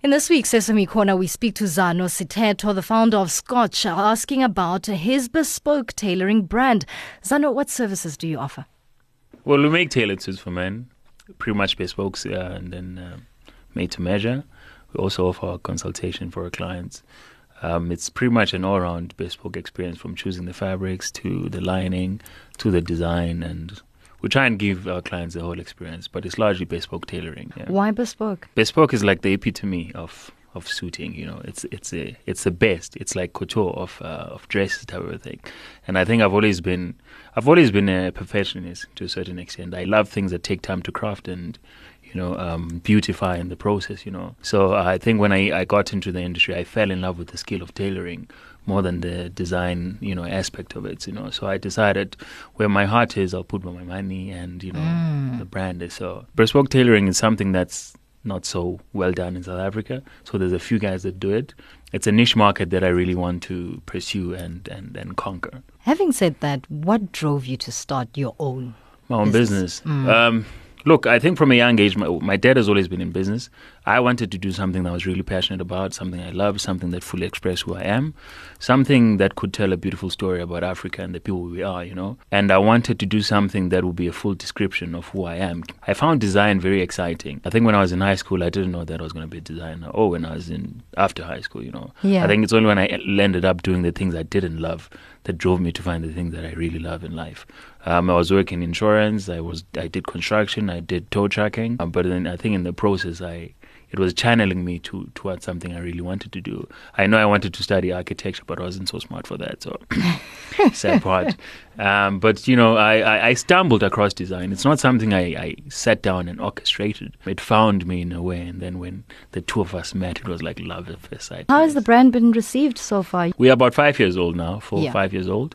In this week's SME Corner, we speak to Zano Sithetho, the founder of Skorzch, asking about his bespoke tailoring brand. Zano, what services do you offer? Well, we make tailored suits for men, pretty much bespoke uh, and then uh, made to measure. We also offer consultation for our clients. Um, it's pretty much an all-round bespoke experience from choosing the fabrics to the lining to the design and we try and give our clients the whole experience, but it's largely bespoke tailoring. Yeah. Why bespoke? Bespoke is like the epitome of of suiting. You know, it's it's a it's the best. It's like couture of uh, of dresses type of thing. And I think I've always been I've always been a perfectionist to a certain extent. I love things that take time to craft and you know um, beautify in the process. You know, so I think when I I got into the industry, I fell in love with the skill of tailoring more than the design, you know, aspect of it, you know. So I decided where my heart is, I'll put my money and, you know, mm. the brand is. So bespoke tailoring is something that's not so well done in South Africa. So there's a few guys that do it. It's a niche market that I really want to pursue and, and, and conquer. Having said that, what drove you to start your own? My own business. business. Mm. Um, Look, I think from a young age, my, my, dad has always been in business. I wanted to do something that I was really passionate about, something I love, something that fully expressed who I am, something that could tell a beautiful story about Africa and the people we are, you know. And I wanted to do something that would be a full description of who I am. I found design very exciting. I think when I was in high school, I didn't know that I was going to be a designer. Or when I was in after high school, you know. Yeah. I think it's only when I ended up doing the things I didn't love that drove me to find the things that I really love in life. Um, I was working insurance. I was I did construction. I did tow tracking. Um, but then I think in the process, I it was channeling me to towards something I really wanted to do. I know I wanted to study architecture, but I wasn't so smart for that. So sad part. Um, but you know, I, I, I, stumbled across design. It's not something I, I sat down and orchestrated. It found me in a way, and then when the two of us met, it was like love at first sight. How has the brand been received so far? We are about five years old now, four yeah. five years old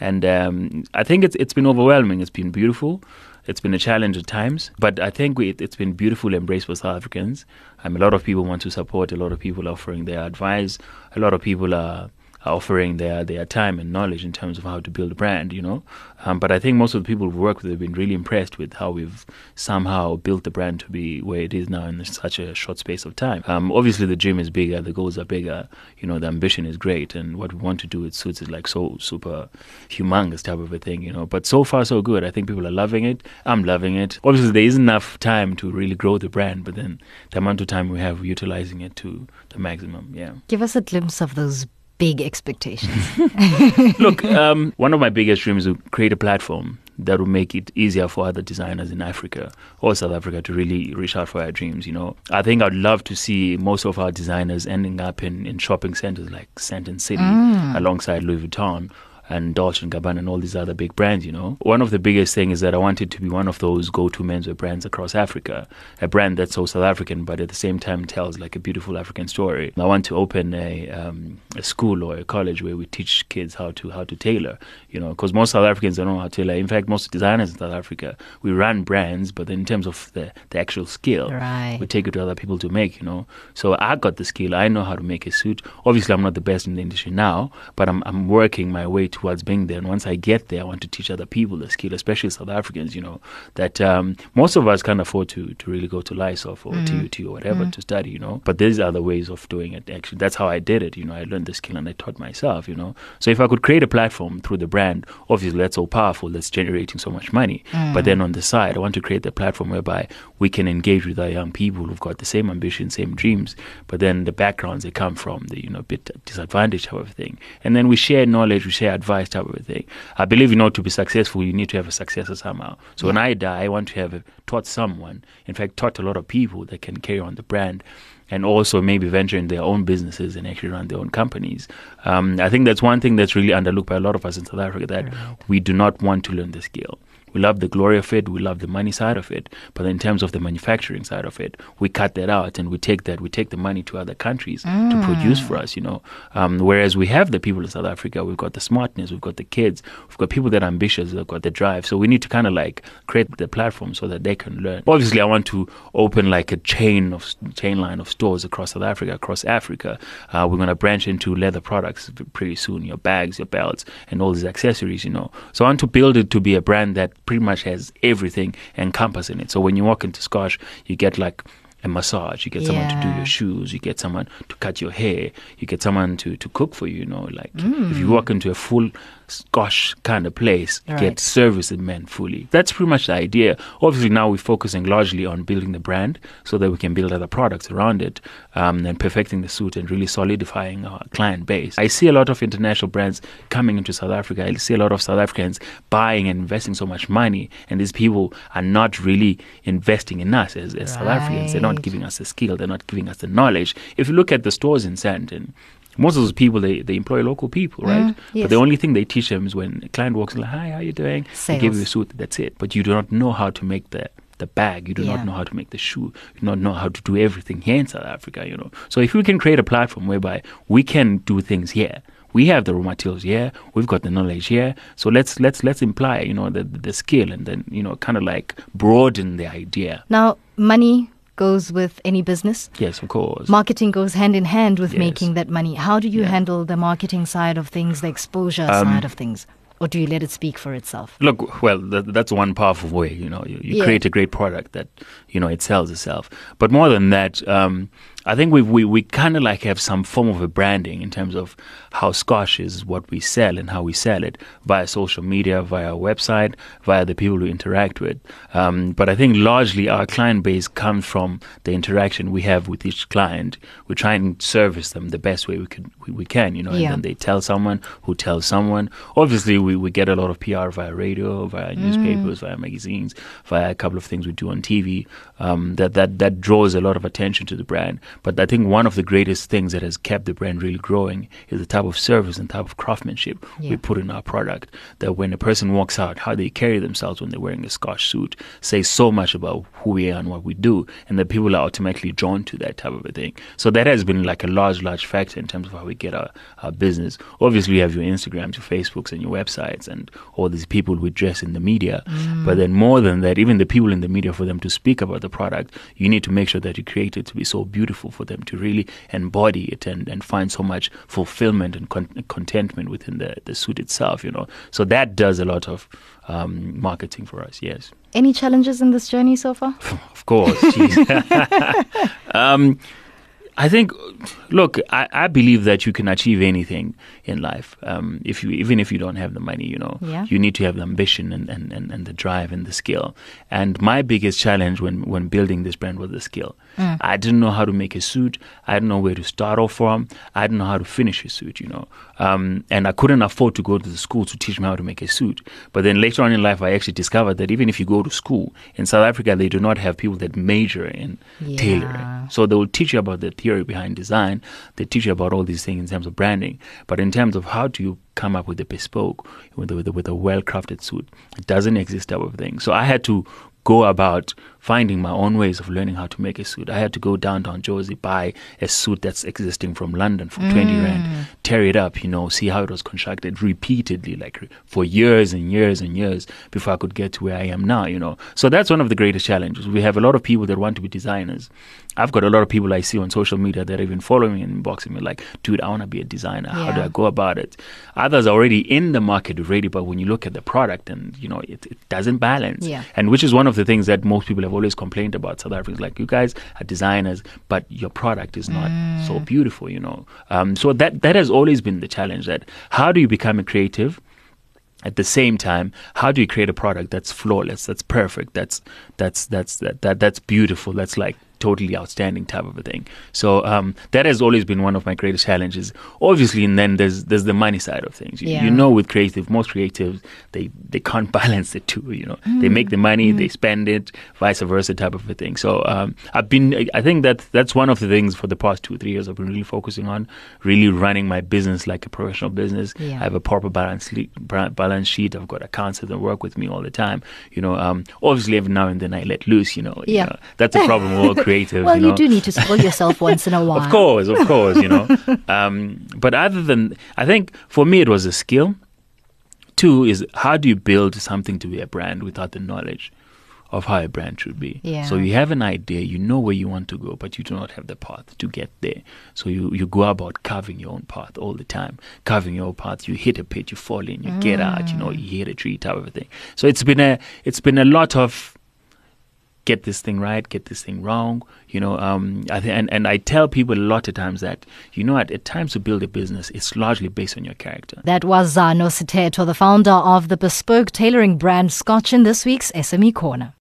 and um, I think it's it's been overwhelming. It's been beautiful. It's been a challenge at times, but I think we, it's been beautiful embrace for South Africans. Um, a lot of people want to support. A lot of people are offering their advice. A lot of people are offering their, their time and knowledge in terms of how to build a brand, you know. Um, but I think most of the people we've worked with have been really impressed with how we've somehow built the brand to be where it is now in such a short space of time. Um, obviously, the dream is bigger, the goals are bigger, you know, the ambition is great, and what we want to do with Suits is like so super humongous type of a thing, you know. But so far, so good. I think people are loving it. I'm loving it. Obviously, there isn't enough time to really grow the brand, but then the amount of time we have utilizing it to the maximum, yeah. Give us a glimpse of those big expectations? Look, um, one of my biggest dreams is to create a platform that will make it easier for other designers in Africa or South Africa to really reach out for our dreams. You know, I think I'd love to see most of our designers ending up in, in shopping centers like Sandton City mm. alongside Louis Vuitton and Dolce and Gabbana and all these other big brands, you know. One of the biggest things is that I wanted to be one of those go-to menswear brands across Africa, a brand that's so South African, but at the same time tells like a beautiful African story. I want to open a, um, a school or a college where we teach kids how to how to tailor, you know, because most South Africans don't know how to tailor. In fact, most designers in South Africa, we run brands, but in terms of the, the actual skill, right. we take it to other people to make, you know. So I got the skill. I know how to make a suit. Obviously, I'm not the best in the industry now, but I'm, I'm working my way towards being there. And once I get there, I want to teach other people the skill, especially South Africans, you know, that um, most of us can't afford to, to really go to LISOF or mm. TUT or whatever mm. to study, you know. But there's other ways of doing it, actually. That's how I did it, you know. I learned the skill and I taught myself, you know. So if I could create a platform through the brand, obviously that's so powerful, that's generating so much money. Mm. But then on the side, I want to create the platform whereby we can engage with our young people who've got the same ambition, same dreams, but then the backgrounds they come from, the, you know, bit disadvantaged of thing. And then we share knowledge, we share advice type of thing. I believe, you know, to be successful, you need to have a successor somehow. So yeah. when I die, I want to have taught someone, in fact, taught a lot of people that can carry on the brand and also maybe venture in their own businesses and actually run their own companies. Um, I think that's one thing that's really underlooked by a lot of us in South Africa that right. we do not want to learn the skill. We love the glory of it, we love the money side of it, but in terms of the manufacturing side of it, we cut that out and we take that, we take the money to other countries mm. to produce for us, you know. Um, whereas we have the people in South Africa, we've got the smartness, we've got the kids, we've got people that are ambitious, they've got the drive. So we need to kind of like create the platform so that they can learn. Obviously, I want to open like a chain of chain line of stores across South Africa, across Africa. Uh, we're going to branch into leather products pretty soon, your bags, your belts, and all these accessories, you know. So I want to build it to be a brand that pretty much has everything encompassed in it. So when you walk into Skorzch, you get like a massage. You get someone to do your shoes. You get someone to cut your hair. You get someone to, to cook for you. You know, like Mm. if you walk into a full Skorzch kind of place, Right. get service in men fully. That's pretty much the idea. Obviously, now we're focusing largely on building the brand so that we can build other products around it um, and perfecting the suit and really solidifying our client base. I see a lot of international brands coming into South Africa. I see a lot of South Africans buying and investing so much money, and these people are not really investing in us as, as South Africans. They're not giving us the skill, they're not giving us the knowledge. If you look at the stores in Sandton, most of those people they, they employ local people, right? Mm, yes. But the only thing they teach them is when a client walks in, like, "Hi, how you doing?" They give you a suit. That's it. But you do not know how to make the the bag. You do Yeah. not know how to make the shoe. You do not know how to do everything here in South Africa. You know. So if we can create a platform whereby we can do things here. We have the raw materials here. We've got the knowledge here. So let's let's let's imply, you know, the the skill, and then you know, kind of like broaden the idea. Now, money goes with any business. Yes, of course. Marketing goes hand in hand with Yes. making that money. How do you Yeah. handle the marketing side of things, the exposure Um, side of things? Or do you let it speak for itself? Look, well, that, that's one powerful way. You know, you, you Yeah. create a great product that you know it sells itself. But more than that, um, I think we we we kind of like have some form of a branding in terms of how Skorzch is what we sell and how we sell it via social media, via our website, via the people we interact with. Um, but I think largely our client base comes from the interaction we have with each client. We try and service them the best way we could we, we can. You know, Yeah. and then they tell someone who tells someone. Obviously, we, we get a lot of PR via radio, via newspapers, via magazines, via a couple of things we do on TV. Um, that that that draws a lot of attention to the brand. But I think one of the greatest things that has kept the brand really growing is the type of service and type of craftsmanship Yeah. we put in our product. That when a person walks out, how they carry themselves when they're wearing a Skorzch suit says so much about who we are and what we do, and that people are automatically drawn to that type of a thing. So that has been like a large, large factor in terms of how we get our, our business. Obviously, you have your Instagrams, your Facebooks, and your websites, and all these people we dress in the media. Mm. But then more than that, even the people in the media, for them to speak about the product, you need to make sure that you create it to be so beautiful for them to really embody it and, and find so much fulfillment and con- contentment within the, the suit itself, you know. So that does a lot of um, marketing for us, yes. Any challenges in this journey so far? Of course. um, I think, look, I, I believe that you can achieve anything in life. Um, if you, even if you don't have the money, you know, Yeah. you need to have the ambition and, and, and, and the drive and the skill. And my biggest challenge when, when building this brand was the skill. I didn't know how to make a suit. I didn't know where to start off from. I didn't know how to finish a suit, you know. Um, and I couldn't afford to go to the school to teach me how to make a suit. But then later on in life, I actually discovered that even if you go to school in South Africa, they do not have people that major in Yeah. tailoring. So they will teach you about the theory behind design. They teach you about all these things in terms of branding. But in terms of how do you come up with a bespoke, with a, with a, with a well-crafted suit, it doesn't exist type of thing. So I had to go about finding my own ways of learning how to make a suit. I had to go downtown Jozi, buy a suit that's existing from London for 20 mm. rand, tear it up, you know, see how it was constructed repeatedly, like for years and years and years before I could get to where I am now, you know. So that's one of the greatest challenges. We have a lot of people that want to be designers. I've got a lot of people I see on social media that are even following me and inboxing me like, dude, I want to be a designer. How do I go about it? Others are already in the market already, but when you look at the product and, you know, it, it doesn't balance. Yeah. And which is one of the things that most people have always complained about South Africans. Like, you guys are designers, but your product is not so beautiful, you know. Um, so that, that has always been the challenge that how do you become a creative? at the same time how do you create a product that's flawless that's perfect that's that's that's that, that that's beautiful that's like totally outstanding type of a thing so um, that has always been one of my greatest challenges obviously and then there's there's the money side of things you, Yeah. you know with creative most creatives they they can't balance the two you know they make the money they spend it vice versa type of a thing so um, i've been i think that that's one of the things for the past two three years i've been really focusing on really running my business like a professional business Yeah. i have a proper balance balance sheet. I've got accountants that work with me all the time. You know, um, obviously every now and then I let loose. You know, you Yeah. know, that's a problem with all creatives. Well, you, know? you do need to spoil yourself once in a while. Of course, of course, you know. Um, but other than, I think for me it was a skill. Two is how do you build something to be a brand without the knowledge of how a brand should be. Yeah. So you have an idea, you know where you want to go, but you do not have the path to get there. So you, you go about carving your own path all the time. Carving your own path, you hit a pit, you fall in, you get out, you know, you hit a tree type of thing. So it's been a it's been a lot of get this thing right, get this thing wrong. You know, um, I th- and and I tell people a lot of times that you know at, at times to build a business, it's largely based on your character. That was Zano Sithetho, the founder of the bespoke tailoring brand Skorzch in this week's SME Corner.